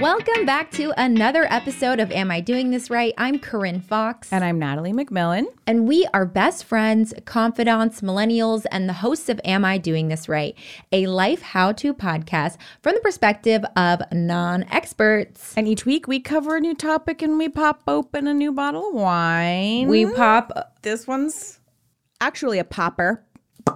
Welcome back to another episode of Am I Doing This Right? I'm Corinne Fox. And I'm Natalie McMillan. And we are best friends, confidants, millennials, and the hosts of Am I Doing This Right? A life how to podcast from the perspective of non experts. And each week we cover a new topic and we pop open a new bottle of wine. We pop, This one's actually a popper.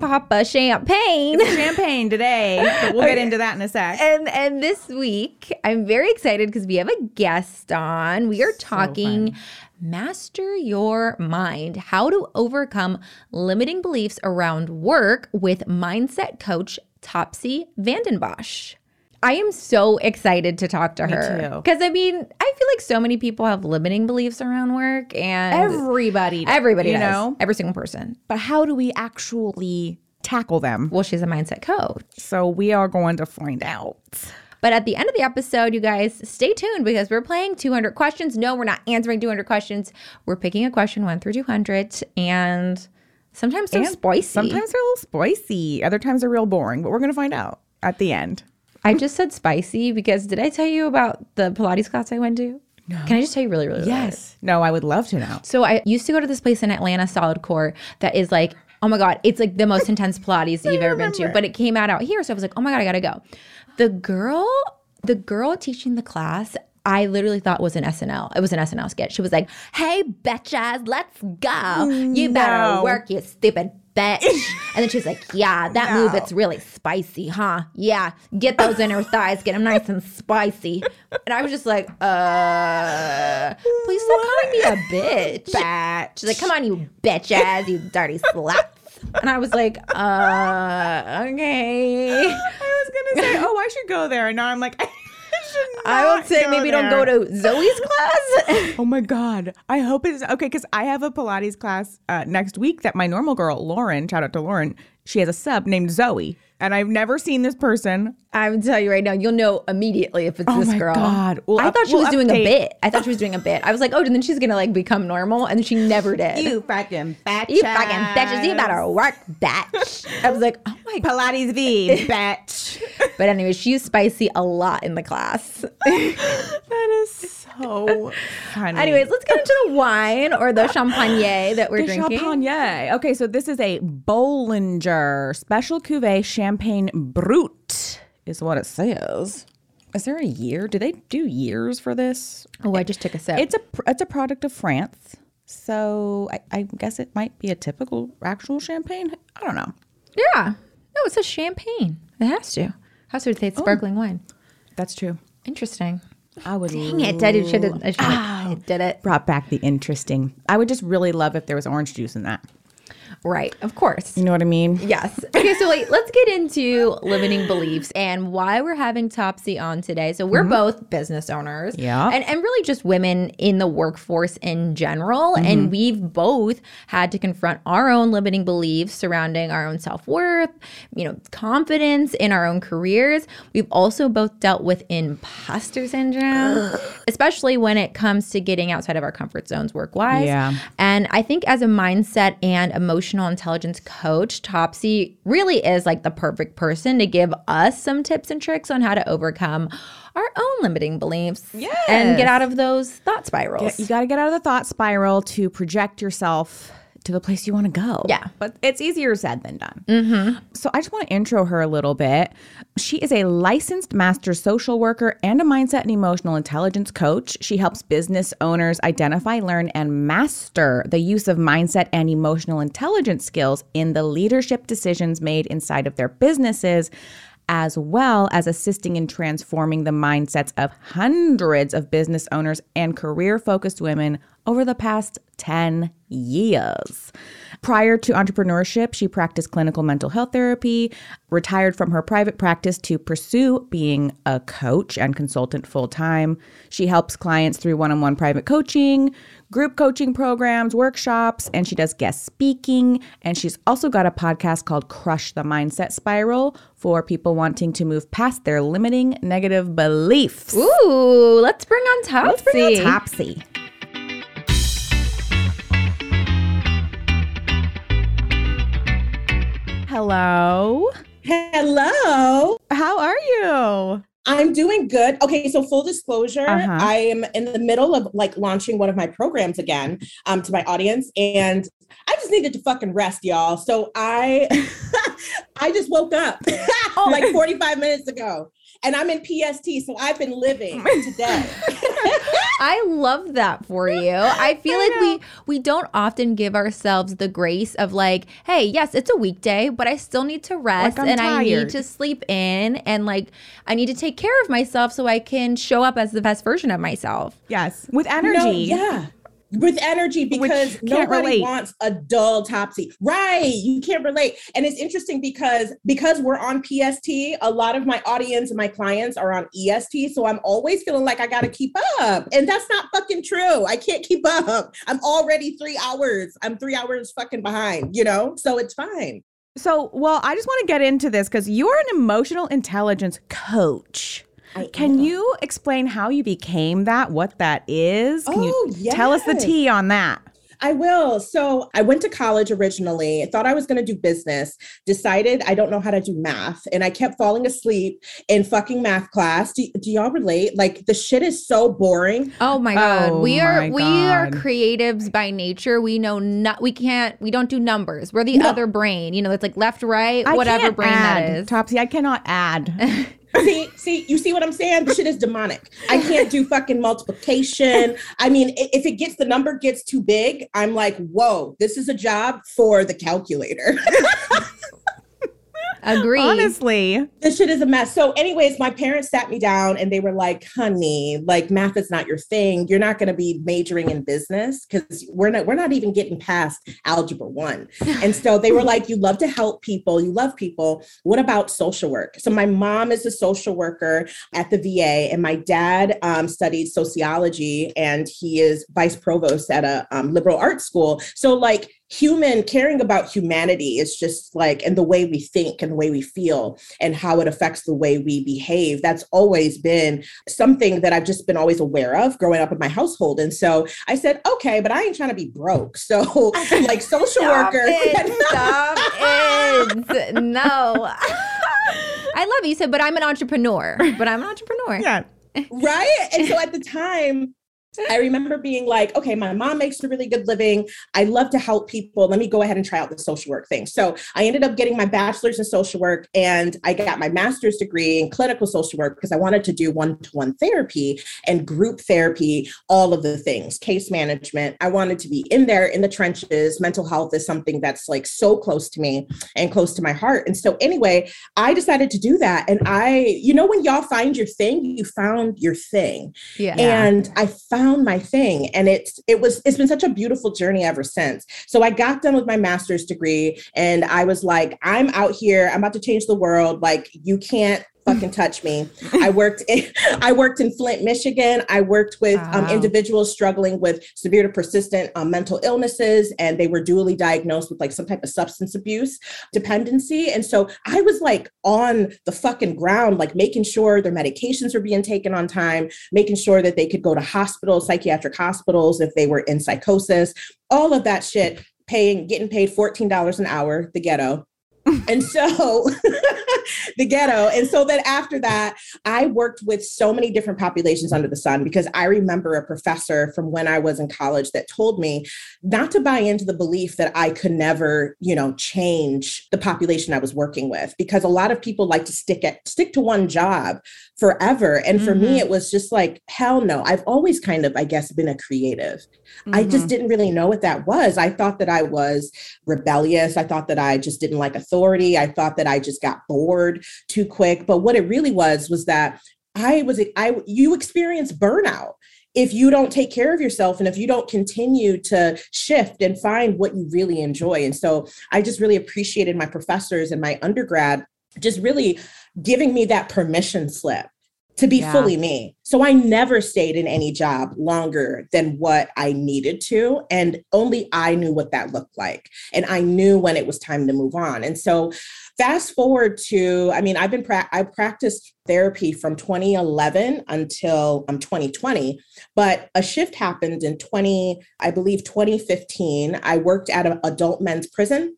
Pop a champagne. Champagne today. We'll get into that in a sec. And and this week, I'm very excited because we have a guest on. We are talking master your mind, how to overcome limiting beliefs around work with mindset coach Topsy Vandenbosch. I am so excited to talk to her too. because I mean, I feel like so many people have limiting beliefs around work, and Everybody. does, everybody, you does. know? every single person. But how do we actually tackle them? Well, she's a mindset coach. So we are going to find out. But at the end of the episode, you guys stay tuned because we're playing 200 questions. No, we're not answering 200 questions. We're picking a question 1 through 200 and sometimes they're And spicy. Sometimes they're a little spicy. Other times they're real boring. But we're going to find out at the end. I just said spicy because did I tell you about the Pilates class I went to? No. Can I just tell you really, really, really? No, I would love to know. So I used to go to this place in Atlanta, Solid Core, that is like, oh my God, it's like the most intense Pilates that you've ever been to. But it came out out here. So I was like, oh my God, I gotta go. The girl, the girl teaching the class, I literally thought was an SNL. It was an SNL sketch. She was like, hey, bitches, let's go. You better work, you stupid bitch. and then she was like, yeah, that move, it's really spicy, huh? Yeah, get those inner thighs, get them nice and spicy. And I was just like, uh, please stop calling me a bitch. Batch. She's like, come on, you bitch ass, you dirty sluts. And I was like, uh, okay. I was gonna say, oh, I should go there, and now I'm like, I would say maybe don't go to Zoe's class. Oh my god! I hope it's okay because I have a Pilates class uh, next week that my normal girl Lauren, shout out to Lauren, she has a sub named Zoe, and I've never seen this person. I'm tell you right now, you'll know immediately if it's Oh this my girl. God. We'll I up- thought she we'll was doing a bit. I thought she was doing a bit. I was like, oh, and then she's gonna like become normal, and she never did. You fucking bitch! You fucking bitches, you better work, bitch. I was like, oh my. Pilates V, bitch. But anyway, she used spicy a lot in the class. that is so funny. Anyways, let's get into the wine or the champagne that we're The drinking. Champagne. Okay, so this is a Bollinger Special Cuvée Champagne Brut, is what it says. Is there a year? Do they do years for this? Oh, I just took a sip. It's a it's a product of France, so I, I guess it might be a typical actual champagne. I don't know. yeah. No, it says champagne. It has to. Has to say it's oh. sparkling wine. That's true. Interesting. I would Dang it! I should have. I ah. should have. I did it. brought back the interesting. I would just really love if there was orange juice in that. Right. Of course. You know what I mean? Yes. Okay, so wait, let's get into limiting beliefs and why we're having Topsy on today. So we're mm-hmm. both business owners. Yeah. And and really just women in the workforce in general. And mm-hmm. we've both had to confront our own limiting beliefs surrounding our own self-worth, you know, confidence in our own careers. We've also both dealt with imposter syndrome, especially when it comes to getting outside of our comfort zones work-wise. Yeah. And I think as a mindset and emotional intelligence coach, Topsy really is like the perfect person to give us some tips and tricks on how to overcome our own limiting beliefs and get out of those thought spirals. You got to get out of the thought spiral to project yourself to the place you want to go. Yeah. But it's easier said than done. Mm-hmm. So I just want to intro her a little bit. She is a licensed master social worker and a mindset and emotional intelligence coach. She helps business owners identify, learn, and master the use of mindset and emotional intelligence skills in the leadership decisions made inside of their businesses as well as assisting in transforming the mindsets of hundreds of business owners and career focused women over the past 10 years. Prior to entrepreneurship, she practiced clinical mental health therapy, retired from her private practice to pursue being a coach and consultant full time. She helps clients through one on one private coaching, group coaching programs, workshops, and she does guest speaking. And she's also got a podcast called Crush the Mindset Spiral for people wanting to move past their limiting negative beliefs. Ooh, let's bring on Topsy. Let's bring on Topsy. Hello. Hello. How are you? I'm doing good. Okay, so full disclosure, Uh-huh. I am in the middle of like launching one of my programs again um, to my audience, and I just needed to fucking rest, y'all. So I, I just woke up like 45 minutes ago, and I'm in PST, so I've been living today. I love that for you. I feel I like we we don't often give ourselves the grace of like, hey, yes, it's a weekday, but I still need to rest I'm and I need to sleep in and like I need to take care of myself so I can show up as the best version of myself. Yes. With energy. No, yeah. With energy because nobody relate. wants a dull topsy. Right. You can't relate. And it's interesting because because we're on PST, a lot of my audience and my clients are on EST. So I'm always feeling like I gotta keep up. And that's not fucking true. I can't keep up. I'm already three hours. I'm three hours fucking behind, you know? So it's fine. So, well, I just want to get into this because you're an emotional intelligence coach. I Can am. you explain how you became that, what that is? Can Oh, you tell us the yes. tea on that? I will. So I went to college originally, thought I was going to do business, decided I don't know how to do math, and I kept falling asleep in fucking math class. Do, do y'all relate? Like the shit is so boring. Oh my god. Oh we are my we are creatives by nature. We know not we can't we don't do numbers. We're the No. other brain. You know, it's like left, right, I whatever can't brain add, that is. Topsy, I cannot add. see, see, you see what I'm saying? The shit is demonic. I can't do fucking multiplication. I mean, if it gets the number gets too big, I'm like, whoa, this is a job for the calculator. Agree. Honestly. this shit is a mess. So, anyways, my parents sat me down and they were like, honey, like math is not your thing. You're not gonna be majoring in business because we're not we're not even getting past algebra one. And so they were like, you love to help people, you love people. What about social work? So my mom is a social worker at the VA, and my dad um, studied sociology and he is vice provost at a um, liberal arts school. So like human caring about humanity is just like and the way we think and the way we feel and how it affects the way we behave that's always been something that i've just been always aware of growing up in my household and so i said okay but i ain't trying to be broke so like social Stop worker it. Stop it. No. I love you. You said, but I'm an entrepreneur. But I'm an entrepreneur. Yeah. right? And so at the time, I remember being like, okay, my mom makes a really good living. I love to help people. Let me go ahead and try out the social work thing. So I ended up getting my bachelor's in social work and I got my master's degree in clinical social work because I wanted to do one to one therapy and group therapy, all of the things, case management. I wanted to be in there in the trenches. Mental health is something that's like so close to me and close to my heart. And so, anyway, I decided to do that. And I, you know, when y'all find your thing, you found your thing Yeah. and I found my thing and it's it was it's been such a beautiful journey ever since. So I got done with my master's degree and I was like I'm out here I'm about to change the world like you can't fucking touch me. I worked in I worked in Flint, Michigan. I worked with um, individuals struggling with severe to persistent um, mental illnesses and they were dually diagnosed with like some type of substance abuse dependency. And so I was like on the fucking ground, like making sure their medications were being taken on time, making sure that they could go to hospitals, psychiatric hospitals if they were in psychosis, all of that shit, paying, getting paid $14 an hour, the ghetto. and so the ghetto. And so then after that, I worked with so many different populations under the sun because I remember a professor from when I was in college that told me not to buy into the belief that I could never, you know, change the population I was working with because a lot of people like to stick at stick to one job forever. And for Mhm. me, it was just like, hell no. I've always kind of, I guess, been a creative. I just didn't really know what that was. I thought that I was rebellious. I thought that I just didn't like authority. I thought that I just got bored too quick. But what it really was was that I was I you experience burnout if you don't take care of yourself and if you don't continue to shift and find what you really enjoy. And so I just really appreciated my professors and my undergrad just really giving me that permission slip to be Yeah. fully me. So I never stayed in any job longer than what I needed to. And only I knew what that looked like. And I knew when it was time to move on. And so fast forward to, I mean, I've been, pra- I practiced therapy from 2011 until um, 2020, but a shift happened in 20, I believe 2015. I worked at an adult men's prison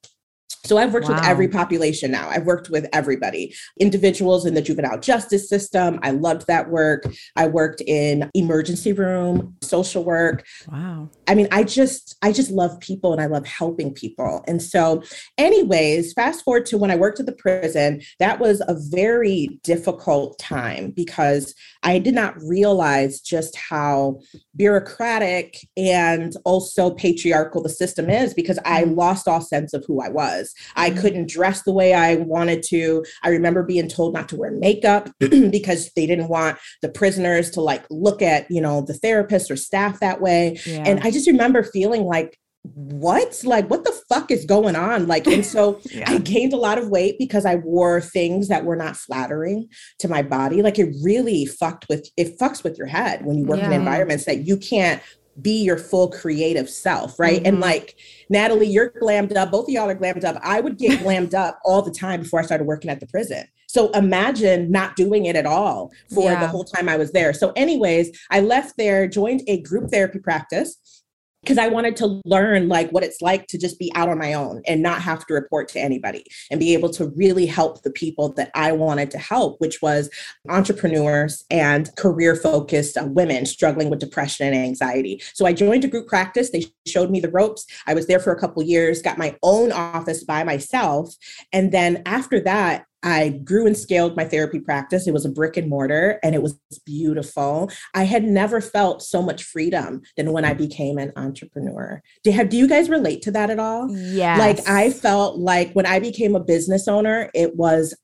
So I've worked wow. with every population now. I've worked with everybody, individuals in the juvenile justice system. I loved that work. I worked in emergency room, social work. Wow. I mean, I just I just love people and I love helping people. And so anyways, fast forward to when I worked at the prison, that was a very difficult time because I did not realize just how bureaucratic and also patriarchal the system is because I mm. lost all sense of who I was. I mm-hmm. couldn't dress the way I wanted to. I remember being told not to wear makeup because they didn't want the prisoners to like look at, you know, the therapist or staff that way. Yeah. And I just remember feeling like what like what the fuck is going on like and so yeah. i gained a lot of weight because i wore things that were not flattering to my body like it really fucked with it fucks with your head when you work yeah. in environments that you can't be your full creative self, right? Mm-hmm. And like Natalie, you're glammed up. Both of y'all are glammed up. I would get glammed up all the time before I started working at the prison. So imagine not doing it at all for yeah. the whole time I was there. So, anyways, I left there, joined a group therapy practice because I wanted to learn like what it's like to just be out on my own and not have to report to anybody and be able to really help the people that I wanted to help, which was entrepreneurs and career focused uh, women struggling with depression and anxiety. So I joined a group practice. They showed me the ropes. I was there for a couple years, got my own office by myself. And then after that, I grew and scaled my therapy practice. It was a brick and mortar and it was beautiful. I had never felt so much freedom than when I became an entrepreneur. Do, have, do you guys relate to that at all? Yeah. Like I felt like when I became a business owner, it was,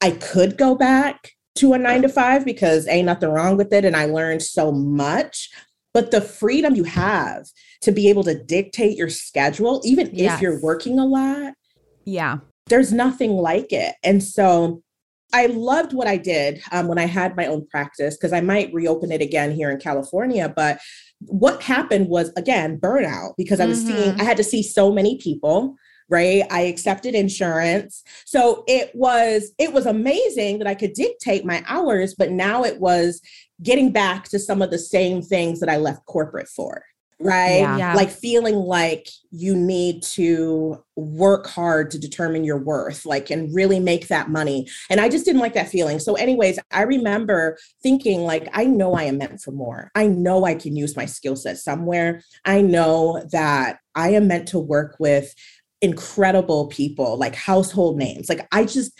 I could go back to a nine to five because ain't nothing wrong with it. And I learned so much. But the freedom you have to be able to dictate your schedule, even yes. if you're working a lot. Yeah there's nothing like it. And so I loved what I did um, when I had my own practice because I might reopen it again here in California. But what happened was, again, burnout because I was mm-hmm. seeing, I had to see so many people right i accepted insurance so it was it was amazing that i could dictate my hours but now it was getting back to some of the same things that i left corporate for right? Yeah. Like feeling like you need to work hard to determine your worth, like, and really make that money. And I just didn't like that feeling. So, anyways, I remember thinking, like, I know I am meant for more. I know I can use my skill set somewhere. I know that I am meant to work with incredible people, like household names. Like, I just,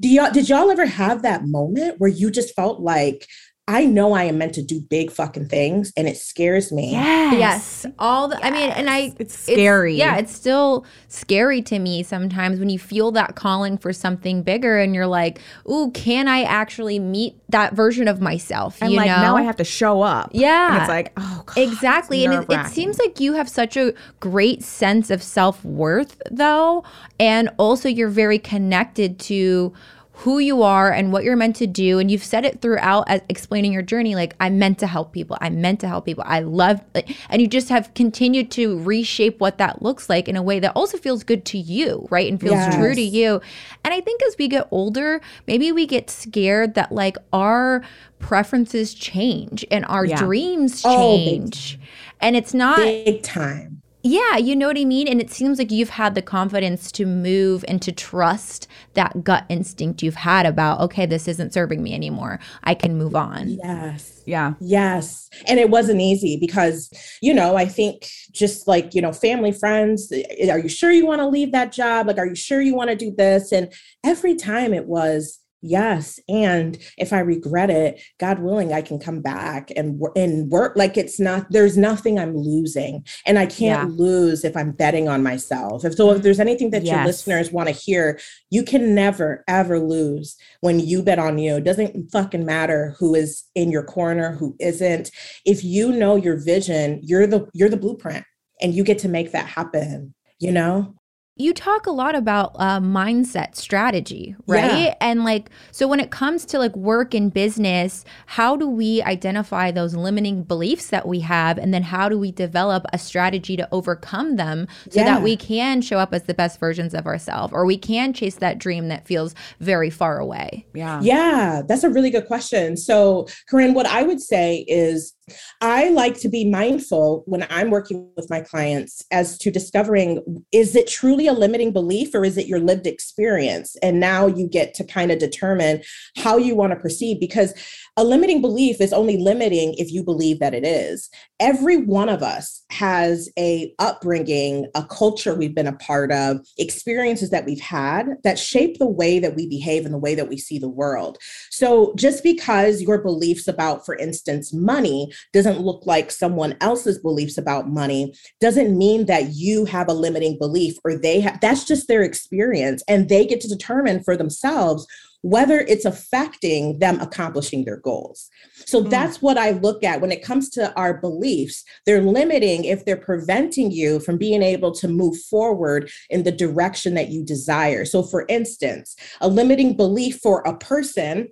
do y'all, did y'all ever have that moment where you just felt like, I know I am meant to do big fucking things and it scares me. Yes. Yes. All the, yes. I mean, and I, it's scary. It's, yeah. It's still scary to me sometimes when you feel that calling for something bigger and you're like, ooh, can I actually meet that version of myself? And you like know? now I have to show up. Yeah. And it's like, oh, God, Exactly. And it, it seems like you have such a great sense of self worth though. And also you're very connected to, who you are and what you're meant to do. And you've said it throughout as explaining your journey like i'm meant to help people. I'm meant to help people. I love and you just have continued to reshape what that looks like in a way that also feels good to you right? And feels yes. true to you. And i think as we get older maybe we get scared that like our preferences change and our yeah. dreams oh, change. Oh, and it's not big time yeah, you know what I mean? And it seems like you've had the confidence to move and to trust that gut instinct you've had about, okay, this isn't serving me anymore. I can move on. Yes. Yeah. Yes. And it wasn't easy because, you know, I think just like, you know, family, friends, eh, are you sure you want to leave that job? Like, are you sure you want to do this? And every time it was, Yes, and if I regret it, God willing, I can come back and and work like it's not. There's nothing I'm losing, and I can't yeah. lose if I'm betting on myself. If so, if there's mm-hmm. anything that yes. your listeners want to hear, you can never ever lose when you bet on you. It doesn't fucking matter who is in your corner, who isn't. If you know your vision, you're the you're the blueprint, and you get to make that happen. You know you talk a lot about uh, mindset strategy, right? Yeah. And like, so when it comes to like work and business, how do we identify those limiting beliefs that we have? And then how do we develop a strategy to overcome them so yeah. that we can show up as the best versions of ourselves or we can chase that dream that feels very far away? Yeah. Yeah, that's a really good question. So, Corinne, what I would say is I like to be mindful when I'm working with my clients as to discovering is it truly really a limiting belief or is it your lived experience? And now you get to kind of determine how you want to proceed because a limiting belief is only limiting if you believe that it is. Every one of us has a upbringing, a culture we've been a part of, experiences that we've had that shape the way that we behave and the way that we see the world. So just because your beliefs about, for instance, money doesn't look like someone else's beliefs about money, doesn't mean that you have a limiting belief or they have. That's just their experience, and they get to determine for themselves whether it's affecting them accomplishing their goals. So mm. that's what I look at when it comes to our beliefs. They're limiting if they're preventing you from being able to move forward in the direction that you desire. So, for instance, a limiting belief for a person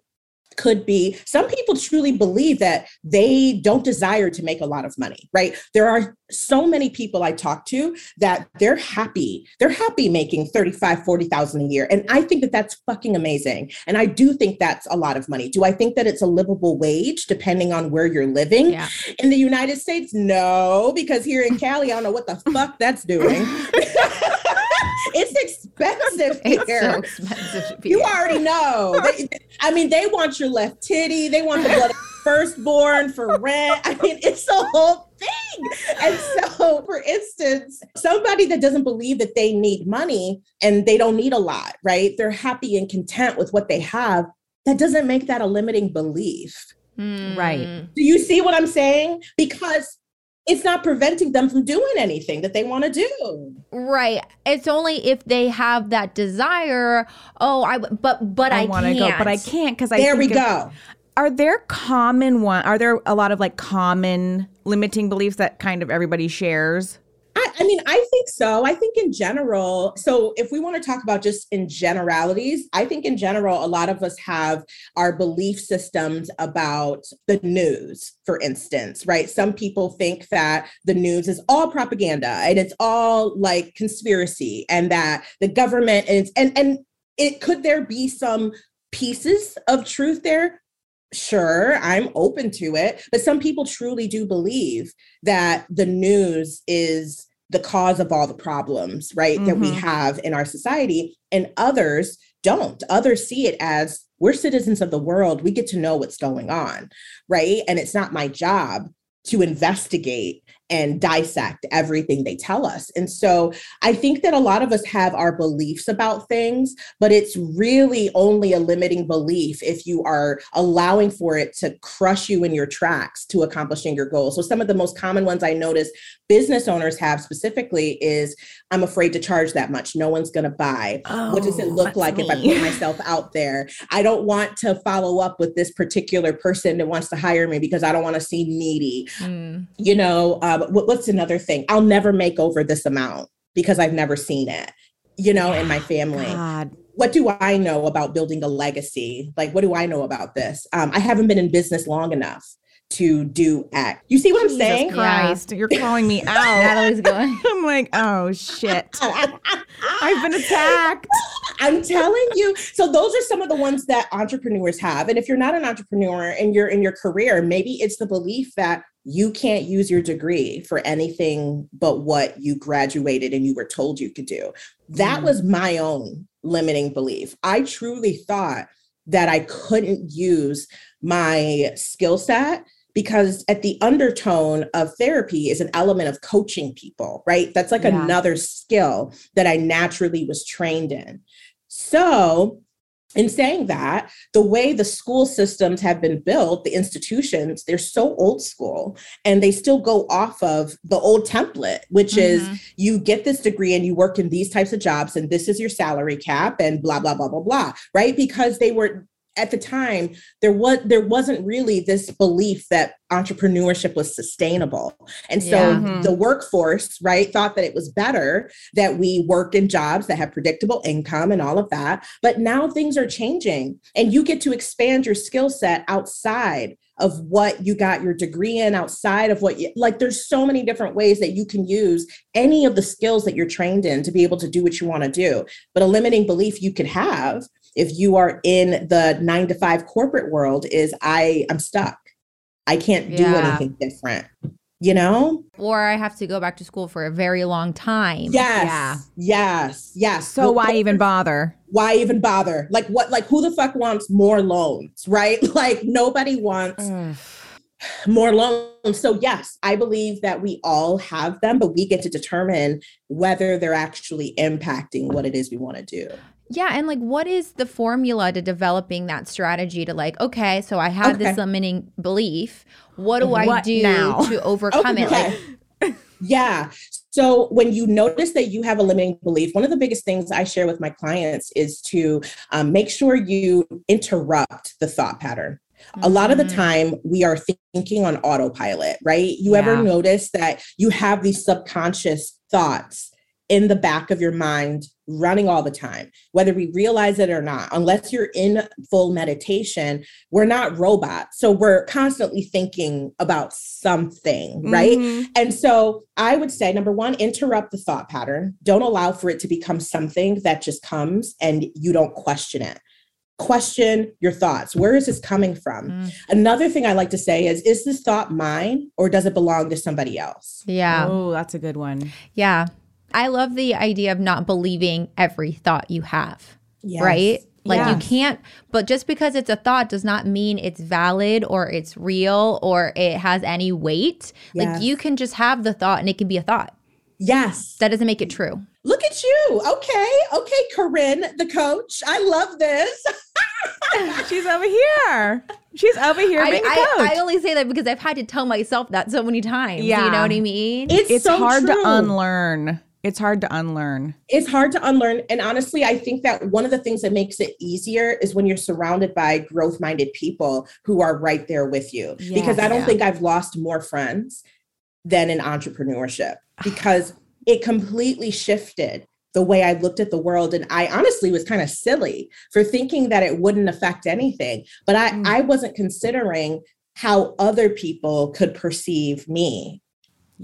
could be some people truly believe that they don't desire to make a lot of money, right? There are so many people I talk to that they're happy. They're happy making 35, 40,000 a year. And I think that that's fucking amazing. And I do think that's a lot of money. Do I think that it's a livable wage depending on where you're living? Yeah. In the United States, no, because here in Cali, I don't know what the fuck that's doing. it's expensive here. It's so expensive You already know. They, I mean, they want your left titty. They want the blood firstborn for rent. I mean, it's a whole thing. And so, for instance, somebody that doesn't believe that they need money and they don't need a lot, right? They're happy and content with what they have. That doesn't make that a limiting belief. Mm. Right. Do you see what I'm saying? Because it's not preventing them from doing anything that they want to do. Right. It's only if they have that desire. Oh, I but but I, I want to go, but I can't because I. There we go. Are there common one? Are there a lot of like common limiting beliefs that kind of everybody shares? I, I, mean, I think so. I think in general, so if we want to talk about just in generalities, I think in general, a lot of us have our belief systems about the news, for instance, right? Some people think that the news is all propaganda and it's all like conspiracy and that the government is, and, and it could there be some pieces of truth there sure i'm open to it but some people truly do believe that the news is the cause of all the problems right mm-hmm. that we mm-hmm. have in our society and others don't others see it as we're citizens of the world we get to know what's going on right and it's not my job to investigate and dissect everything they tell us. And so I think that a lot of us have our beliefs about things, but it's really only a limiting belief if you are allowing for it to crush you in your tracks to accomplishing your goals. So some of the most common ones I notice business owners have specifically is I'm afraid to charge that much. No one's going to buy. Oh, what does it look like me. if I put myself out there? I don't want to follow up with this particular person that wants to hire me because I don't want to seem needy. Mm. You know, um, what, what's another thing? I'll never make over this amount because I've never seen it, you know, yeah, in my family. God. What do I know about building a legacy? Like, what do I know about this? Um, I haven't been in business long enough to do act. You see what Jesus I'm saying? Christ, yeah. you're calling me out. Natalie's going. I'm like, oh shit. I've been attacked. I'm telling you. So those are some of the ones that entrepreneurs have. And if you're not an entrepreneur and you're in your career, maybe it's the belief that you can't use your degree for anything but what you graduated and you were told you could do. That mm. was my own limiting belief. I truly thought that I couldn't use my skill set because at the undertone of therapy is an element of coaching people, right? That's like yeah. another skill that I naturally was trained in. So, in saying that, the way the school systems have been built, the institutions, they're so old school and they still go off of the old template, which mm-hmm. is you get this degree and you work in these types of jobs and this is your salary cap and blah, blah, blah, blah, blah, right? Because they were at the time there was there wasn't really this belief that entrepreneurship was sustainable and so yeah. mm-hmm. the workforce right thought that it was better that we work in jobs that have predictable income and all of that but now things are changing and you get to expand your skill set outside of what you got your degree in outside of what you like there's so many different ways that you can use any of the skills that you're trained in to be able to do what you want to do but a limiting belief you could have if you are in the nine to five corporate world is I I'm stuck. I can't do yeah. anything different. you know? Or I have to go back to school for a very long time. Yes. Yeah. Yes. Yes. So Well, why even bother? why even bother? Like what like who the fuck wants more loans, right? Like nobody wants more loans. So yes, I believe that we all have them, but we get to determine whether they're actually impacting what it is we want to do. Yeah, and like what is the formula to developing that strategy to like, okay, so I have this limiting belief. What do I do now? to overcome it? Like yeah. So when you notice that you have a limiting belief, one of the biggest things I share with my clients is to um, make sure you interrupt the thought pattern. A lot of the Mhm. time, we are thinking on autopilot, right? You ever notice that you have these subconscious thoughts in the back of your mind running all the time, whether we realize it or not? Unless you're in full meditation, we're not robots. So we're constantly thinking about something, right? Mhm. And so I would say number one, interrupt the thought pattern. Don't allow for it to become something that just comes and you don't question it. Question your thoughts. Where is this coming from? Mm. Another thing I like to say is Is this thought mine or does it belong to somebody else? yeah. Oh, that's a good one. Yeah. I love the idea of not believing every thought you have. Yes. right? Like you can't, but just because it's a thought does not mean it's valid or it's real or it has any weight. Yes. Like you can just have the thought and it can be a thought. Yes. That doesn't make it true. Look at you. Okay. Okay, Corinne, the coach. I love this. She's over here. She's over here I, being a I, coach. I only say that because I've had to tell myself that so many times. Yeah. You know what I mean? It's, it's so hard true. to unlearn. It's hard to unlearn. it's hard to unlearn. And honestly, I think that one of the things that makes it easier is when you're surrounded by growth minded people who are right there with you. because I don't Yeah. think I've lost more friends than in entrepreneurship because it completely shifted the way I looked at the world. And I honestly was kind of silly for thinking that it wouldn't affect anything. But I, Mm. I wasn't considering how other people could perceive me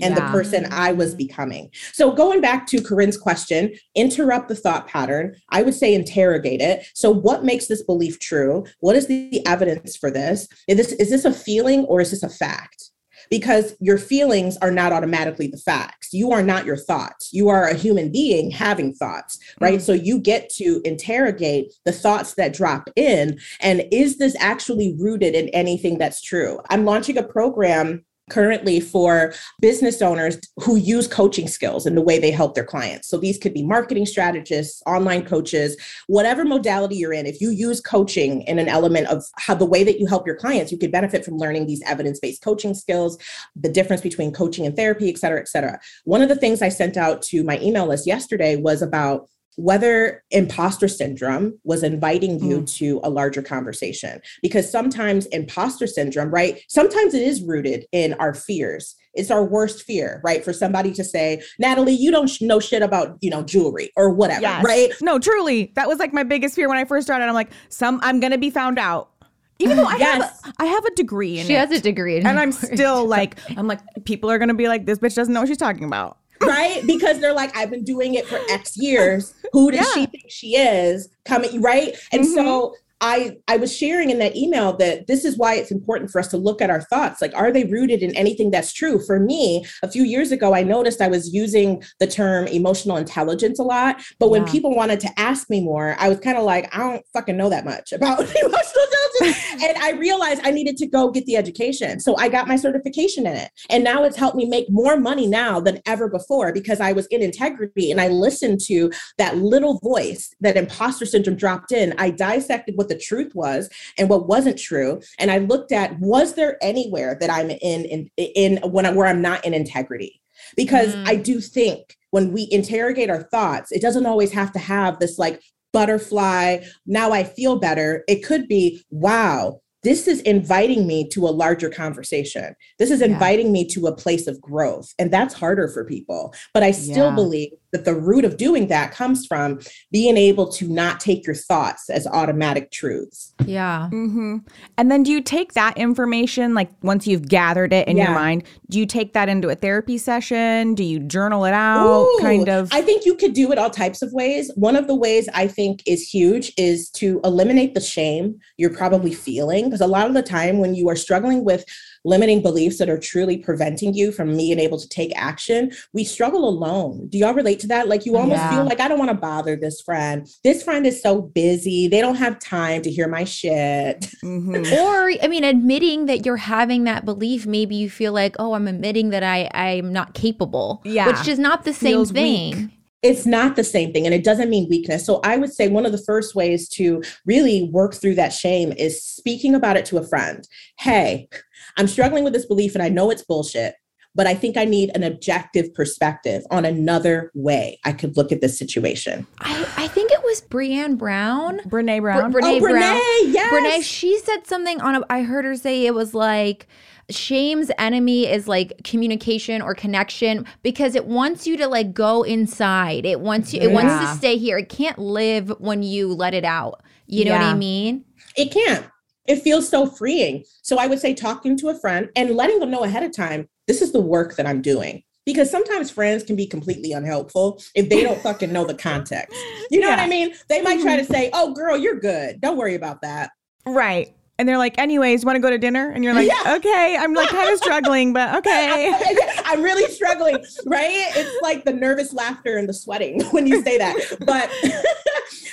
and the person I was becoming. So going back to Corinne's question, interrupt the thought pattern. I would say interrogate it. So what makes this belief true? What is the evidence for this? Is this is this a feeling or is this a fact? Because your feelings are not automatically the facts. You are not your thoughts. You are a human being having thoughts, right? Mm. So you get to interrogate the thoughts that drop in. And is this actually rooted in anything that's true? I'm launching a program currently for business owners who use coaching skills in the way they help their clients. So these could be marketing strategists, online coaches, whatever modality you're in. If you use coaching in an element of how the way that you help your clients, you could benefit from learning these evidence-based coaching skills, the difference between coaching and therapy, et cetera, et cetera. One of the things I sent out to my email list yesterday was about whether imposter syndrome was inviting you mm. to a larger conversation because sometimes imposter syndrome right sometimes it is rooted in our fears it's our worst fear right for somebody to say natalie you don't sh- know shit about you know jewelry or whatever Yes. right No, truly, that was like my biggest fear when I first started. I'm like, some I'm gonna be found out. Even though I Yes. have a, I have a degree in she it. has a degree. in and I'm still like, I'm like, people are gonna be like, this bitch doesn't know what she's talking about. Right? Because they're like i've been doing it for x years. Who does she think she is? Coming right? And so mm-hmm. I, I was sharing in that email that this is why it's important for us to look at our thoughts. Like, are they rooted in anything that's true? For me, a few years ago, I noticed I was using the term emotional intelligence a lot. But when Yeah. people wanted to ask me more, I was kind of like, I don't fucking know that much about emotional intelligence. and I realized I needed to go get the education. So I got my certification in it. And now it's helped me make more money now than ever before because I was in integrity and I listened to that little voice that imposter syndrome dropped in. I dissected what the truth was and what wasn't true. And I looked at was there anywhere that I'm in in, in when I, where I'm not in integrity? Because Mm. I do think when we interrogate our thoughts, it doesn't always have to have this like butterfly, now I feel better. It could be, wow, this is inviting me to a larger conversation. This is Yeah. inviting me to a place of growth. And that's harder for people. But I still Yeah. believe that the root of doing that comes from being able to not take your thoughts as automatic truths. yeah. hmm And then do you take that information, like once you've gathered it in your mind, do you take that into a therapy session? Do you journal it out? Ooh, kind of. I think you could do it all types of ways. One of the ways I think is huge is to eliminate the shame you're probably feeling. Because a lot of the time when you are struggling with limiting beliefs that are truly preventing you from being able to take action, we struggle alone. Do y'all relate to that? Like you almost Yeah. feel like I don't want to bother this friend. This friend is so busy. They don't have time to hear my shit. Mhm. or i mean admitting that you're having that belief maybe you feel like oh i'm admitting that i i'm not capable Yeah. which is not the same Feels thing weak. It's not the same thing and it doesn't mean weakness. So I would say one of the first ways to really work through that shame is speaking about it to a friend. Hey, I'm struggling with this belief and I know it's bullshit, but I think I need an objective perspective on another way I could look at this situation. I, I think it was Breanne Brown. Brene Brown. Brene oh, Brown. Brene, yes. Brene, she said something on a, I heard her say it was like shame's enemy is like communication or connection because it wants you to like go inside. It wants you it wants to stay here. It can't live when you let it out. You know what I mean? It can't. It feels so freeing. So I would say talking to a friend and letting them know ahead of time, this is the work that I'm doing. Because sometimes friends can be completely unhelpful if they don't fucking know the context. You know what I mean? They might try to mm-hmm. say, oh, girl, you're good. Don't worry about that. Right. And they're like, anyways, want to go to dinner? And you're like, Yeah. okay. I'm like kind of struggling, but okay. I'm really struggling, right? It's like the nervous laughter and the sweating when you say that. But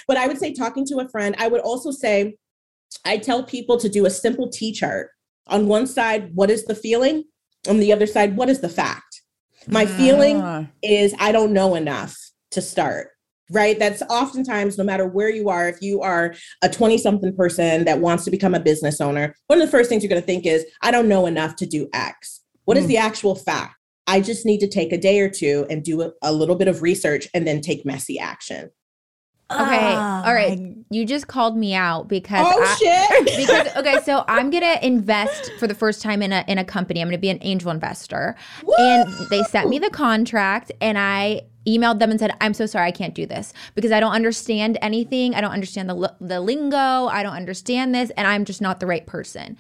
but I would say talking to a friend, I would also say I tell people to do a simple T chart. On one side, what is the feeling? On the other side, what is the fact? My feeling Ah. is I don't know enough to start. Right. That's oftentimes, no matter where you are, if you are a 20 something person that wants to become a business owner, one of the first things you're going to think is, I don't know enough to do X. What is Mm. the actual fact? I just need to take a day or two and do a, a little bit of research and then take messy action. Okay. Ah, All right. my- You just called me out because Oh, I, shit. because okay, so I'm gonna invest for the first time in a in a company. I'm gonna be an angel investor. And they sent me the contract and I emailed them and said, "I'm so sorry, I can't do this because I don't understand anything. I don't understand the the lingo. I don't understand this and I'm just not the right person."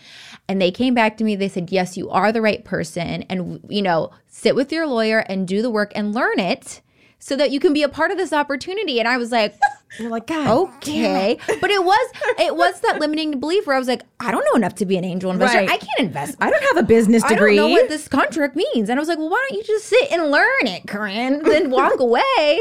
And they came back to me. They said, "Yes, you are the right person and you know, sit with your lawyer and do the work and learn it." So that you can be a part of this opportunity. And I was like, You're like, God. okay but it was it was that limiting belief where i was like i don't know enough to be an angel investor Right. i can't invest I don't have a business degree. I don't know what this contract means. And I was like, well, why don't you just sit and learn it, Corinne, then walk away?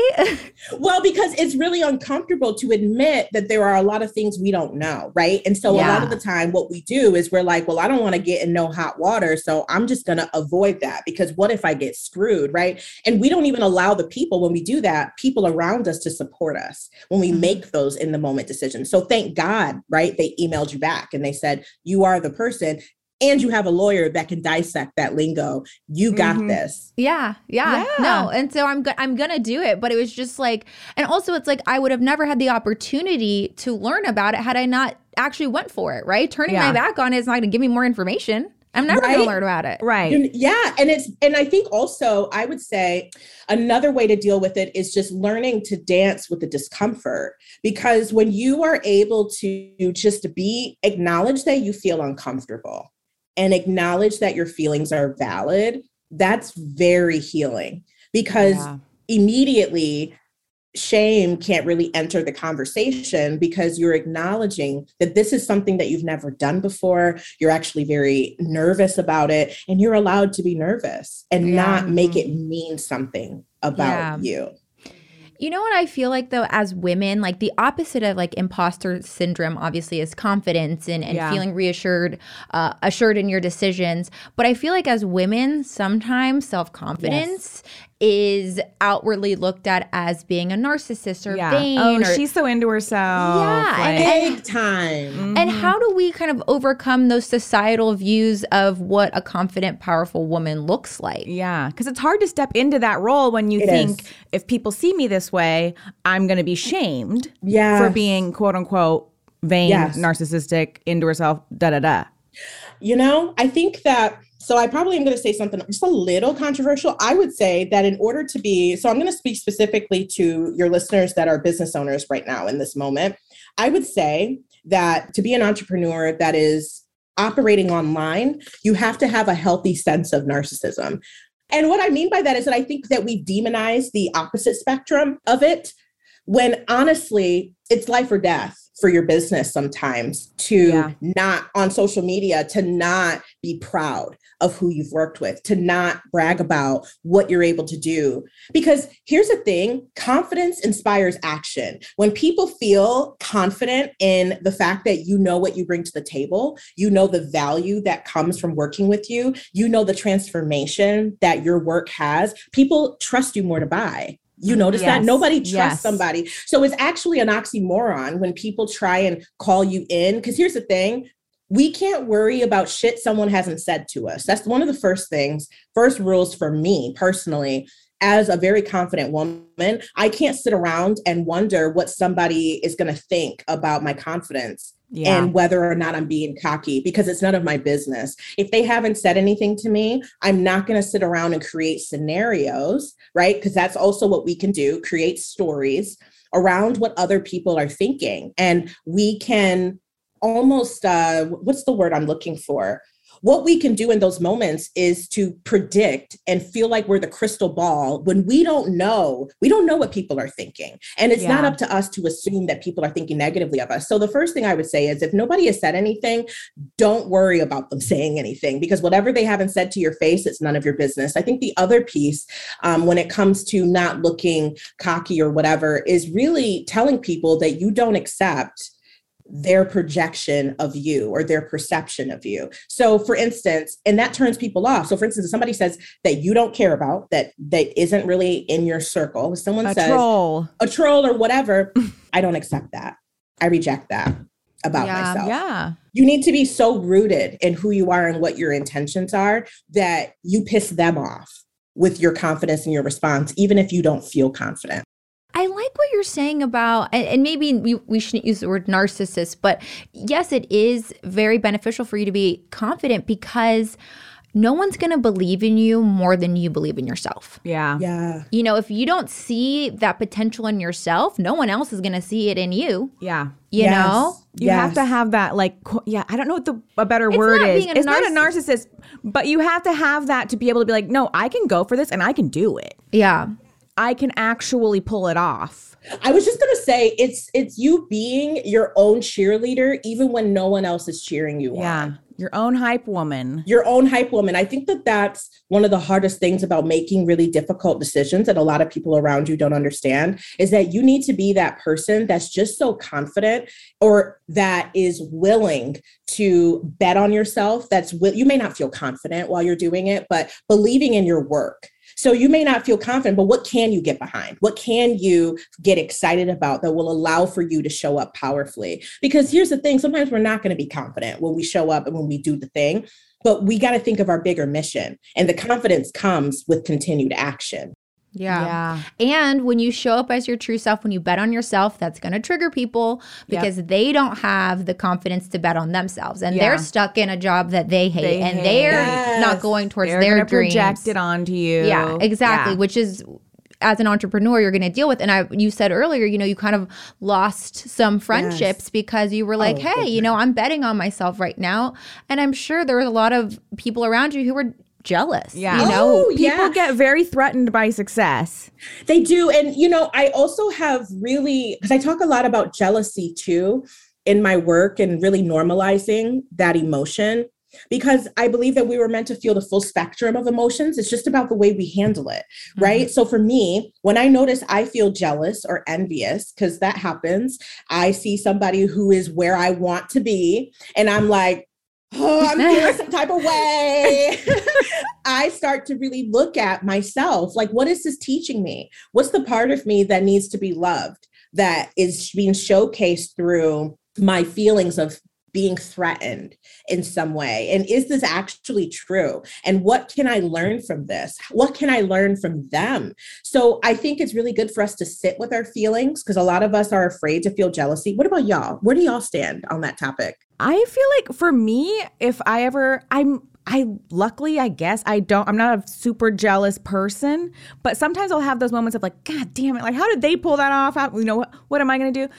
Well, because it's really uncomfortable to admit that there are a lot of things we don't know, right? And so a lot of the time, what we do is we're like, well, I don't want to get in no hot water. So I'm just going to avoid that because what if I get screwed, right? And we don't even allow the people, when we do that, people around us to support us when we Mhm. make those in the moment decisions. So thank God, right? They emailed you back and they said, you are the person. And you have a lawyer that can dissect that lingo. You got Mhm. this. yeah, yeah, Yeah. no. And so I'm go- I'm gonna do it, but it was just like, and also it's like I would have never had the opportunity to learn about it had I not actually went for it. Right, turning Yeah. my back on it is not gonna give me more information. I'm never gonna Right? learn about it. Right. And- Yeah. And it's, and I think also, I would say another way to deal with it is just learning to dance with the discomfort. Because when you are able to just be, acknowledge that you feel uncomfortable and acknowledge that your feelings are valid, that's very healing because Yeah. immediately shame can't really enter the conversation because you're acknowledging that this is something that you've never done before. You're actually very nervous about it, and you're allowed to be nervous and Yeah. not make it mean something about Yeah. you. You know what I feel like though, as women, like the opposite of like imposter syndrome, obviously, is confidence and, and Yeah. feeling reassured, uh, assured in your decisions. But I feel like as women, sometimes self confidence is outwardly looked at as being a narcissist or yeah. vain. oh, or, she's so into herself. Yeah, and- Big time. and Mhm. how do we kind of overcome those societal views of what a confident, powerful woman looks like? Yeah, because it's hard to step into that role when you It think is. if people see me this way, I'm going to be shamed Yeah. for being quote unquote vain, Yes. narcissistic, into herself, da da da. You know, I think that, so I probably am going to say something just a little controversial. I would say that in order to be, so I'm going to speak specifically to your listeners that are business owners right now in this moment. I would say that to be an entrepreneur that is operating online, you have to have a healthy sense of narcissism. And what I mean by that is that I think that we demonize the opposite spectrum of it when honestly, it's life or death. for your business sometimes to Yeah. not on social media to not be proud of who you've worked with, to not brag about what you're able to do. Because here's the thing confidence inspires action. When people feel confident in the fact that you know what you bring to the table, you know the value that comes from working with you, you know the transformation that your work has, people trust you more to buy. You notice that nobody trusts Yes. somebody. So it's actually an oxymoron when people try and call you in. Because here's the thing we can't worry about shit someone hasn't said to us. That's one of the first things, first rules for me personally. As a very confident woman, I can't sit around and wonder what somebody is going to think about my confidence Yeah. and whether or not I'm being cocky because it's none of my business. If they haven't said anything to me, I'm not going to sit around and create scenarios, right? Because that's also what we can do create stories around what other people are thinking. And we can almost, uh, what's the word I'm looking for? What we can do in those moments is to predict and feel like we're the crystal ball when we don't know, we don't know what people are thinking. And it's not up to us to assume that people are thinking negatively of us. So the first thing I would say is if nobody has said anything, don't worry about them saying anything because whatever they haven't said to your face, it's none of your business. I think the other piece, um, when it comes to not looking cocky or whatever, is really telling people that you don't accept their projection of you or their perception of you. So for instance, and that turns people off. So for instance, if somebody says that you don't care about that that isn't really in your circle, if someone a says troll. a troll or whatever, I don't accept that. I reject that about Yeah, myself. Yeah. You need to be so rooted in who you are and what your intentions are that you piss them off with your confidence and your response, even if you don't feel confident. I like what you're saying about, and, and maybe we, we shouldn't use the word narcissist, but yes, it is very beneficial for you to be confident because no one's going to believe in you more than you believe in yourself. Yeah. Yeah. You know, if you don't see that potential in yourself, no one else is going to see it in you. Yeah. You Yes. know? You have to have that, like, yeah, I don't know what the a better It's word is. being a It's not a narcissist, but you have to have that to be able to be like, no, I can go for this and I can do it. Yeah. I can actually pull it off. I was just gonna say it's it's you being your own cheerleader, even when no one else is cheering you Yeah. on. Your own hype woman. Your own hype woman. I think that that's one of the hardest things about making really difficult decisions that a lot of people around you don't understand is that you need to be that person that's just so confident or that is willing to bet on yourself. That's you may not feel confident while you're doing it, but believing in your work. So you may not feel confident, but what can you get behind? What can you get excited about that will allow for you to show up powerfully? Because here's the thing sometimes we're not going to be confident when we show up and when we do the thing, but we got to think of our bigger mission. And the confidence comes with continued action. Yeah. And when you show up as your true self, when you bet on yourself, that's going to trigger people Yep. because they don't have the confidence to bet on themselves and Yeah. they're stuck in a job that they hate They and hate. they're Yes. not going towards They're their dreams. project it onto you. Yeah, exactly. Yeah. Which is as an entrepreneur you're going to deal with and I you said earlier, you know, you kind of lost some friendships because you were like, Oh, "Hey, you know, I'm betting on myself right now." And I'm sure there was a lot of people around you who were jealous. Yeah. You know, Oh, People yeah. get very threatened by success. They do. And, you know, I also have really, because I talk a lot about jealousy too in my work and really normalizing that emotion because I believe that we were meant to feel the full spectrum of emotions. It's just about the way we handle it, mm-hmm. right? So for me, when I notice I feel jealous or envious, because that happens, I see somebody who is where I want to be, and I'm like, oh, I'm feeling some type of way. I start to really look at myself like, what is this teaching me? What's the part of me that needs to be loved that is being showcased through my feelings of being threatened in some way? And is this actually true? And what can I learn from this? What can I learn from them? So I think it's really good for us to sit with our feelings because a lot of us are afraid to feel jealousy. What about y'all? Where do y'all stand on that topic? I feel like for me, if I ever, I'm, I luckily, I guess, I don't, I'm not a super jealous person, but sometimes I'll have those moments of like, God damn it, like, how did they pull that off? How, you know, what, what am I going to do?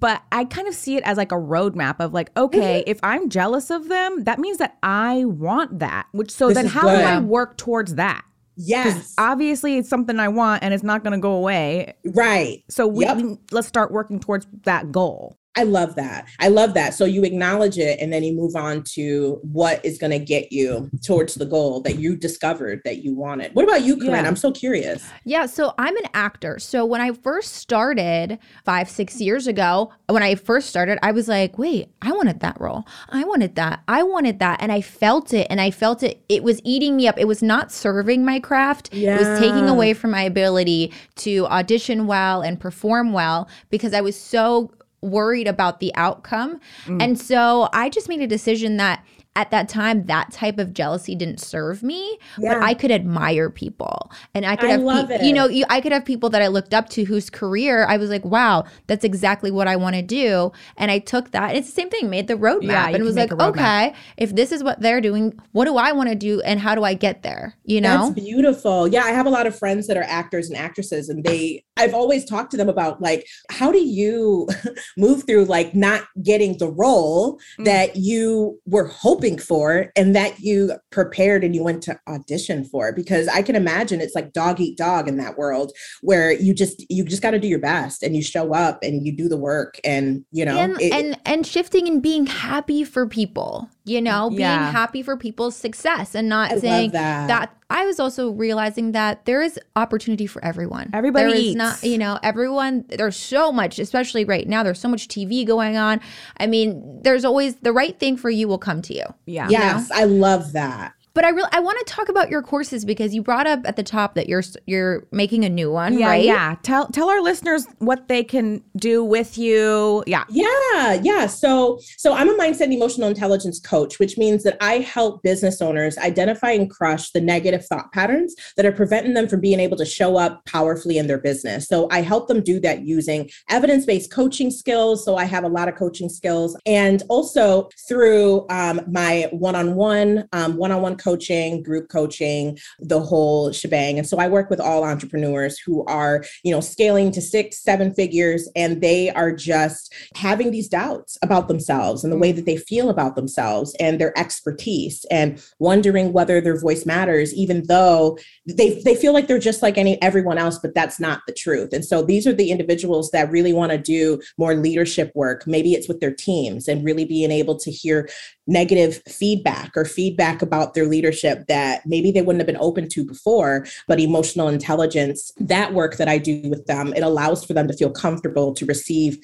But I kind of see it as like a roadmap of like, okay, mm-hmm. if I'm jealous of them, that means that I want that. Which, so This then how do. I work towards that? Yes. Obviously, it's something I want and it's not going to go away. right. So we, Yep. we- let's start working towards that goal. I love that. I love that. So you acknowledge it and then you move on to what is going to get you towards the goal that you discovered that you wanted. What about you, Corinne? Yeah. I'm so curious. Yeah, so I'm an actor. So when I first started five, six years ago, when I first started, I was like, wait, I wanted that role. I wanted that. I wanted that. And I felt it. And I felt it. It was eating me up. It was not serving my craft. Yeah. It was taking away from my ability to audition well and perform well because I was so worried about the outcome. Mm. And so I just made a decision that at that time that type of jealousy didn't serve me but i could admire people. And i could I have love peop- you know you, i could have people that i looked up to whose career i was like wow that's exactly what i want to do. And i took that it's the same thing made the roadmap Yeah, you and was like okay if this is what they're doing what do i want to do and how do i get there? You know? That's beautiful. Yeah, I have a lot of friends that are actors and actresses, and they, I've always talked to them about like, how do you move through like not getting the role Mm. that you were hoping for and that you prepared and you went to audition for? Because I can imagine it's like dog eat dog in that world where you just, you just got to do your best and you show up and you do the work and, you know, and, it- and and shifting and being happy for people you know being Yeah. happy for people's success and not I saying that. i was also realizing that there is opportunity for everyone Everybody There is not you know everyone there's so much especially right now there's so much tv going on i mean there's always the right thing for you will come to you Yeah. yes, I love that. But i really i want to talk about your courses because you brought up at the top that you're you're making a new one Yeah, right yeah. Tell tell our listeners what they can do with you. Yeah. Yeah, yeah. So, so I'm a mindset and emotional intelligence coach, which means that I help business owners identify and crush the negative thought patterns that are preventing them from being able to show up powerfully in their business. So, I help them do that using evidence-based coaching skills. So, I have a lot of coaching skills, and also through um, my one-on-one, um, one-on-one coaching, group coaching, the whole shebang. And so, I work with all entrepreneurs who are, you know, scaling to six, seven figures, and they are just having these doubts about themselves and the way that they feel about themselves and their expertise and wondering whether their voice matters even though they they feel like they're just like any everyone else but that's not the truth and so these are the individuals that really want to do more leadership work maybe it's with their teams and really being able to hear negative feedback or feedback about their leadership that maybe they wouldn't have been open to before but emotional intelligence that work that I do with them it allows for them to feel comfortable to receive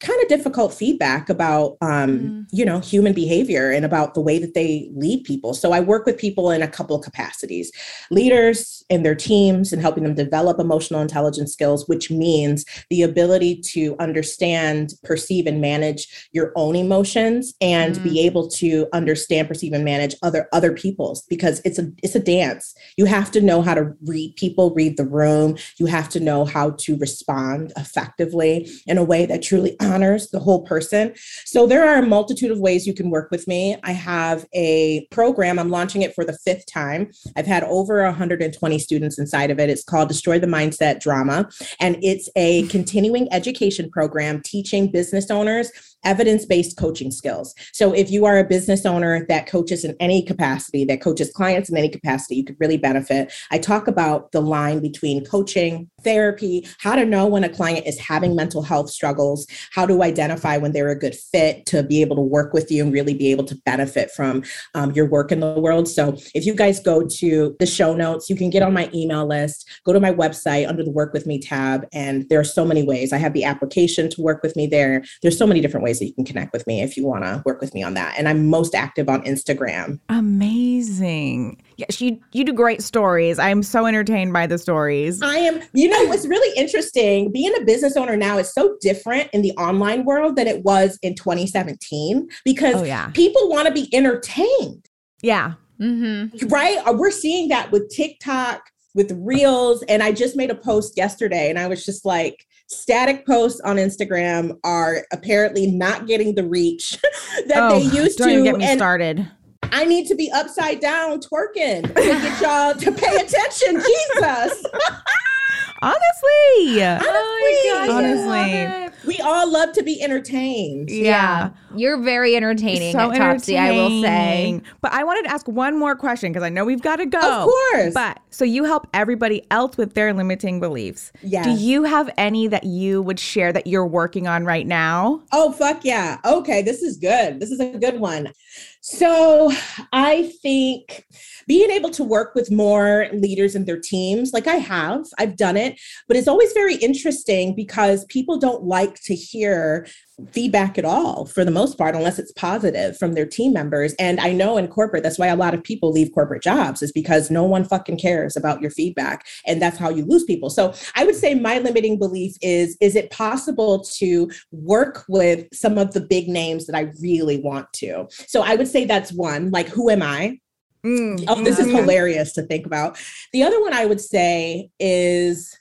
kind of difficult feedback about um, Mm. you know human behavior and about the way that they lead people so i work with people in a couple of capacities leaders and their teams and helping them develop emotional intelligence skills which means the ability to understand perceive and manage your own emotions and Mm. be able to understand perceive and manage other other people's because it's a it's a dance you have to know how to read people read the room you have to know how to respond effectively in a way that truly honors the whole person. So there are a multitude of ways you can work with me. I have a program i'm launching it for the fifth time. I've had over 120 students inside of it. It's called destroy the mindset drama and it's a continuing education program teaching business owners evidence-based coaching skills. So if you are a business owner that coaches in any capacity, that coaches clients in any capacity, you could really benefit. I talk about the line between coaching, therapy, how to know when a client is having mental health struggles, how to identify when they're a good fit to be able to work with you and really be able to benefit from um, your work in the world. So if you guys go to the show notes, you can get on my email list, go to my website under the work with me tab. And there are so many ways. I have the application to work with me there. There's so many different ways that you can connect with me if you want to work with me on that. And I'm most active on Instagram. Amazing. Yes, you you do great stories. I'm so entertained by the stories. I am, you know, what's really interesting being a business owner now is so different in the online world than it was in 2017 because Oh yeah. people want to be entertained. Yeah. Mm-hmm. right? Uh, We're seeing that with TikTok, with Reels. And I just made a post yesterday and I was just like, static posts on Instagram are apparently not getting the reach that they oh, used Oh, don't to. even get me and started. I need to be upside down twerking to get y'all to pay attention. Jesus. Honestly. Honestly, oh Honestly. we all love to be entertained. Yeah. You're very entertaining so at Topsy, I will say. But I wanted to ask one more question because I know we've got to go. Of course. But so you help everybody else with their limiting beliefs. Yes. Do you have any that you would share that you're working on right now? Oh, fuck yeah. Okay, this is good. This is a good one. So I think being able to work with more leaders and their teams, like I have, I've done it, but it's always very interesting because people don't like to hear feedback at all for the most part, unless it's positive from their team members. And I know in corporate, that's why a lot of people leave corporate jobs, is because no one fucking cares about your feedback. And that's how you lose people. So I would say my limiting belief is is it possible to work with some of the big names that I really want to? So I would say that's one, like, who am I? Oh, this is Mhm. hilarious to think about. The other one I would say is,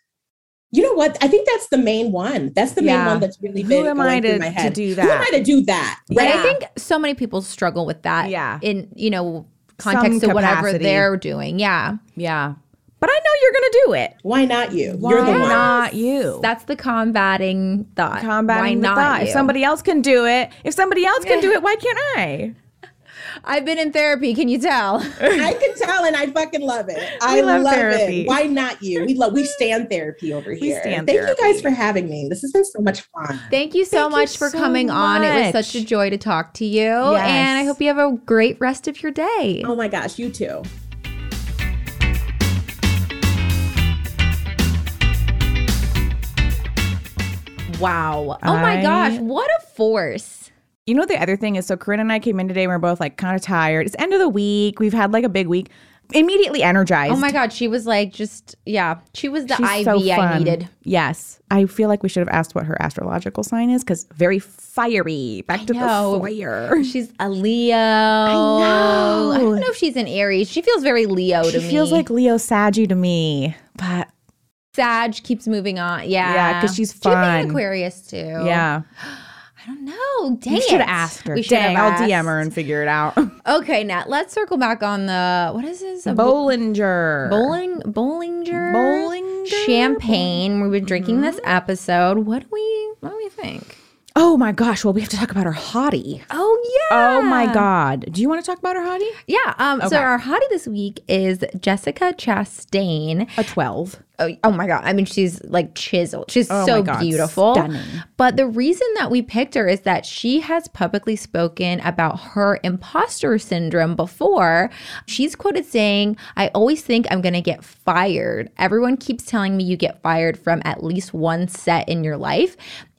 you know what? I think that's the main one. That's the main one that's really Who been am going I through to- my to head. do Who am? I to do that? And Right? I think so many people struggle with that. Yeah. In, you know, context Some of whatever they're doing. Yeah. Yeah. But I know you're going to do it. Why not you? Why You're the one. not you? That's the combating thought. combating Why the not thought. you? If somebody else can do it, if somebody else can do it, why can't I? I've been in therapy. Can you tell? I can tell, and I fucking love it. I love love, therapy. it. Why not you? We love. We stand therapy over here. stand Thank you guys for having me. This has been so much fun. Thank you so Thank you much for so coming on. It was such a joy to talk to you. And I hope you have a great rest of your day. Oh my gosh, you too. Wow. Oh my I- gosh. What a force. You know, the other thing is so Corinne and I came in today and we're both like kind of tired. It's end of the week. We've had like a big week. Immediately energized. Oh my God. She was like, just, yeah, she was the She's IV so I needed. Yes. I feel like we should have asked what her astrological sign is because very fiery. Back to know. the fire. She's a Leo. I know. I don't know if she's an Aries. She feels very Leo to me. She feels like Leo Saggy to me. But Sag keeps moving on. Yeah. Yeah. Because she's She fun. an Aquarius too. yeah. I don't know. Dang We should it. asked her. We should Dang, have I'll DM her and figure it out. Okay, Nat, let's circle back on the what is this? Bollinger. bowling Bollinger Bollinger? champagne. We've been drinking this Mm-hmm. episode. What do we what do we think? Oh my gosh. Well, we have to talk about our hottie. Oh yeah. Oh my God. Do you want to talk about our hottie? Yeah. Um. So our hottie this week is Jessica Chastain. A 12. Oh, oh my god! I mean, she's like chiseled. She's Oh so my God, beautiful. stunning. But the reason that we picked her is that she has publicly spoken about her imposter syndrome before. She's quoted saying, "I always think I'm going to get fired. Everyone keeps telling me you get fired from at least one set in your life."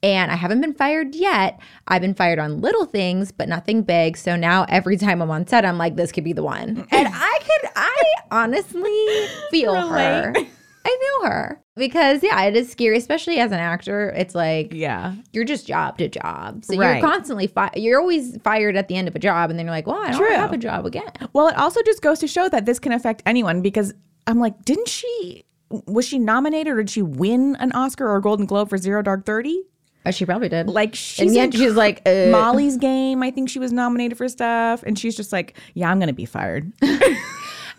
And I haven't been fired yet. I've been fired on little things, but nothing big. So now every time I'm on set, I'm like, this could be the one. And I could, I honestly feel her. I feel her because yeah, it is scary, especially as an actor. It's like Yeah. you're just job to job, so Right. you're constantly fi- you're always fired at the end of a job, and then you're like, well, I don't True. have a job again. Well, it also just goes to show that this can affect anyone because I'm like, didn't she, was she nominated or did she win an Oscar or a Golden Globe for Zero Dark 30? Oh, she probably did. Like, and she's yet she's like, uh, Molly's Game. I think she was nominated for stuff. And she's just like, yeah, I'm going to be fired.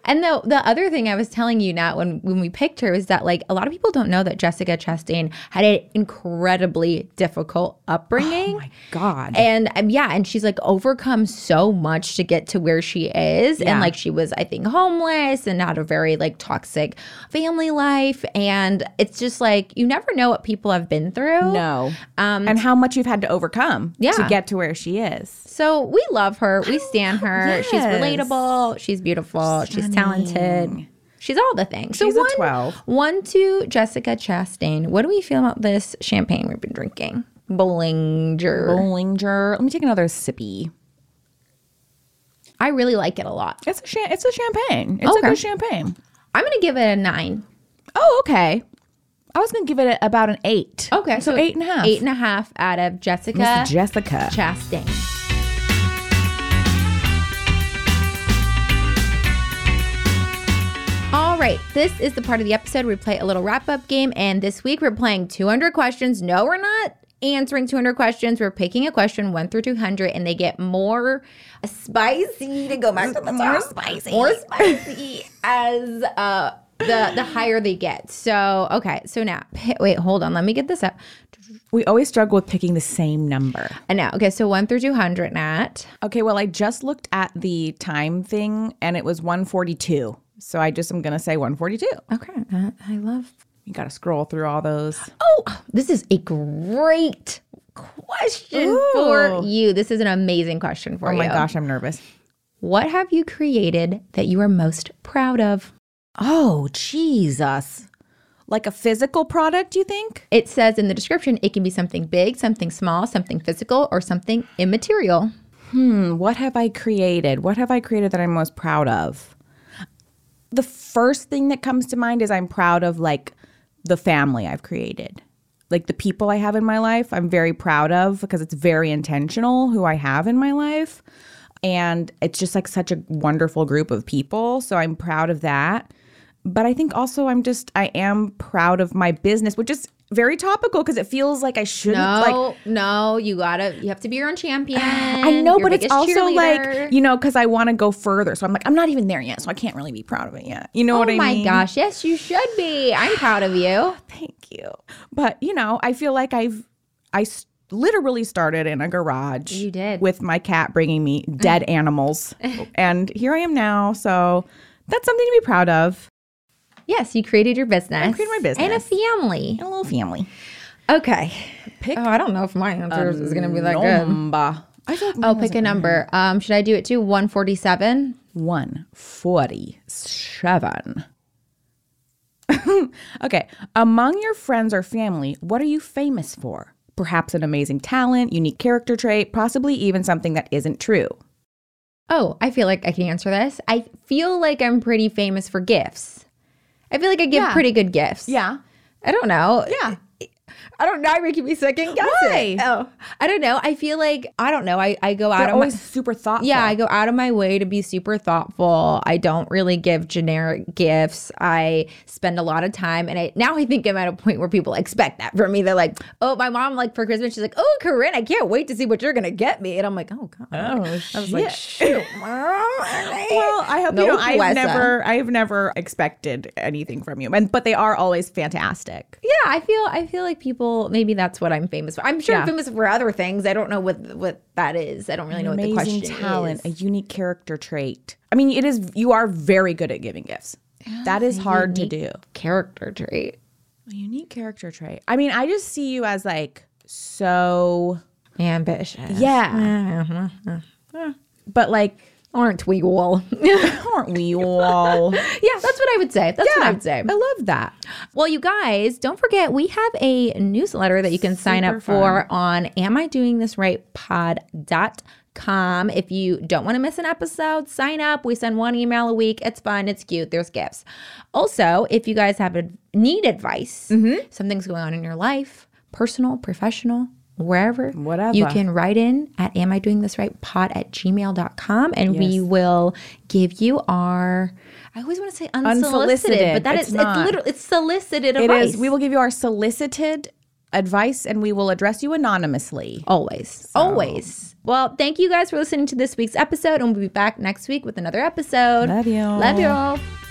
And the the other thing I was telling you, Nat, when when we picked her, is that like a lot of people don't know that Jessica Chastain had an incredibly difficult upbringing. oh my God. And um, yeah, and she's like overcome so much to get to where she is. Yeah. And like she was, I think, homeless and had a very like toxic family life. And it's just like you never know what people have been through. no. Um, and how much you've had to overcome Yeah. to get to where she is. so we love her. We stand her. She's relatable. She's beautiful. She's talented. Mm. She's all the things. She's so a one, 12. one to Jessica Chastain. What do we feel about this champagne we've been drinking? Bollinger. Bollinger. Let me take another sippy. I really like it a lot. It's a cha- it's a champagne. It's Okay. a good champagne. I'm gonna give it a nine. Oh, okay. I was gonna give it a, about an eight. Okay, so, eight and a half. Eight and a half out of Jessica Miss Jessica. Chastain. All right, this is the part of the episode where we play a little wrap up game. And this week we're playing 200 questions. No, we're not answering 200 questions. We're picking a question 1 through 200, and they get more spicy to go back to the More spicy. More spicy as uh, the the higher they get. So okay, so now wait, hold on, let me get this up. We always struggle with picking the same number. And now, okay, so one through two hundred, Nat. Okay, well, I just looked at the time thing and it was 142. So I just am going to say 142. Okay, uh, I love. You got to scroll through all those. Oh, this is a great question for you. This is an amazing question for you. Oh you. my gosh, I'm nervous. What have you created that you are most proud of? Oh, Jesus. Like a physical product, you think? It says in the description it can be something big, something small, something physical, or something immaterial. Hmm, what have I created? What have I created that I'm most proud of? The first thing that comes to mind is I'm proud of like the family I've created. Like the people I have in my life, I'm very proud of because it's very intentional who I have in my life. And it's just like such a wonderful group of people. So I'm proud of that. But I think also I'm just, I am proud of my business, which is very topical because it feels like I shouldn't like No, no, you gotta, you have to be your own champion. I know, but it's also like, you know, because I want to go further. So I'm like, I'm not even there yet. So I can't really be proud of it yet. You know oh what I mean? Oh my gosh, yes, you should be. I'm proud of you. Thank you. But, you know, I feel like I've, I literally started in a garage. You did. With my cat bringing me dead animals. and here I am now. So that's something to be proud of. Yes, you created your business. I created my business. And a family. A little family. Okay. Pick Oh, I don't know if my answer is going to be that good. I feel like Oh, pick a number. Um, should I do it too? 147? 147. okay. Among your friends or family, what are you famous for? Perhaps an amazing talent, unique character trait, possibly even something that isn't true. Oh, I feel like I can answer this. I feel like I'm pretty famous for gifts. I feel like I give Yeah. pretty good gifts. Yeah. I don't know. Yeah. I don't know. You're making me second guess Why? it. Oh, I don't know. I feel like I don't know. I, I go out They're of always my super thoughtful. yeah. I go out of my way to be super thoughtful. I don't really give generic gifts. I spend a lot of time, and I now I think I'm at a point where people expect that from me. They're like, "Oh, my mom like for Christmas, she's like, oh, Corinne, I can't wait to see what you're gonna get me." And I'm like, "Oh God." Oh, I was like, "Shoot, mom." Well, I hope No you know. I've Wessa. never, I've never expected anything from you, and but they are always fantastic. Yeah, I feel I feel like people maybe that's what I'm famous for. I'm sure Yeah. I'm famous for other things. I don't know what what that is. I don't really know what the question talent, is. a unique character trait. I mean, it is. You are very good at giving gifts. that is hard to do. Character trait. A unique character trait. I mean, I just see you as like so. Ambitious. Yeah. Mm-hmm. But like, Aren't we all? aren't we all? yeah, that's what I would say. That's what I would say. I love that. Well, you guys, don't forget we have a newsletter that you can sign up for on am I doing this right pod.com. If you don't want to miss an episode, sign up. We send one email a week. It's fun, it's cute, there's gifts. Also, if you guys have a, need advice, mm-hmm. something's going on in your life, personal, professional, wherever, Whatever. you can write in at am I doing this right pod at gmail.com and we will give you our I always want to say unsolicited, Unsolicited. but that It's is not. it's literally it's solicited It advice. is. We will give you our solicited advice, and we will address you anonymously. always, always. Well, thank you guys for listening to this week's episode, and we'll be back next week with another episode. Love you. Love y'all.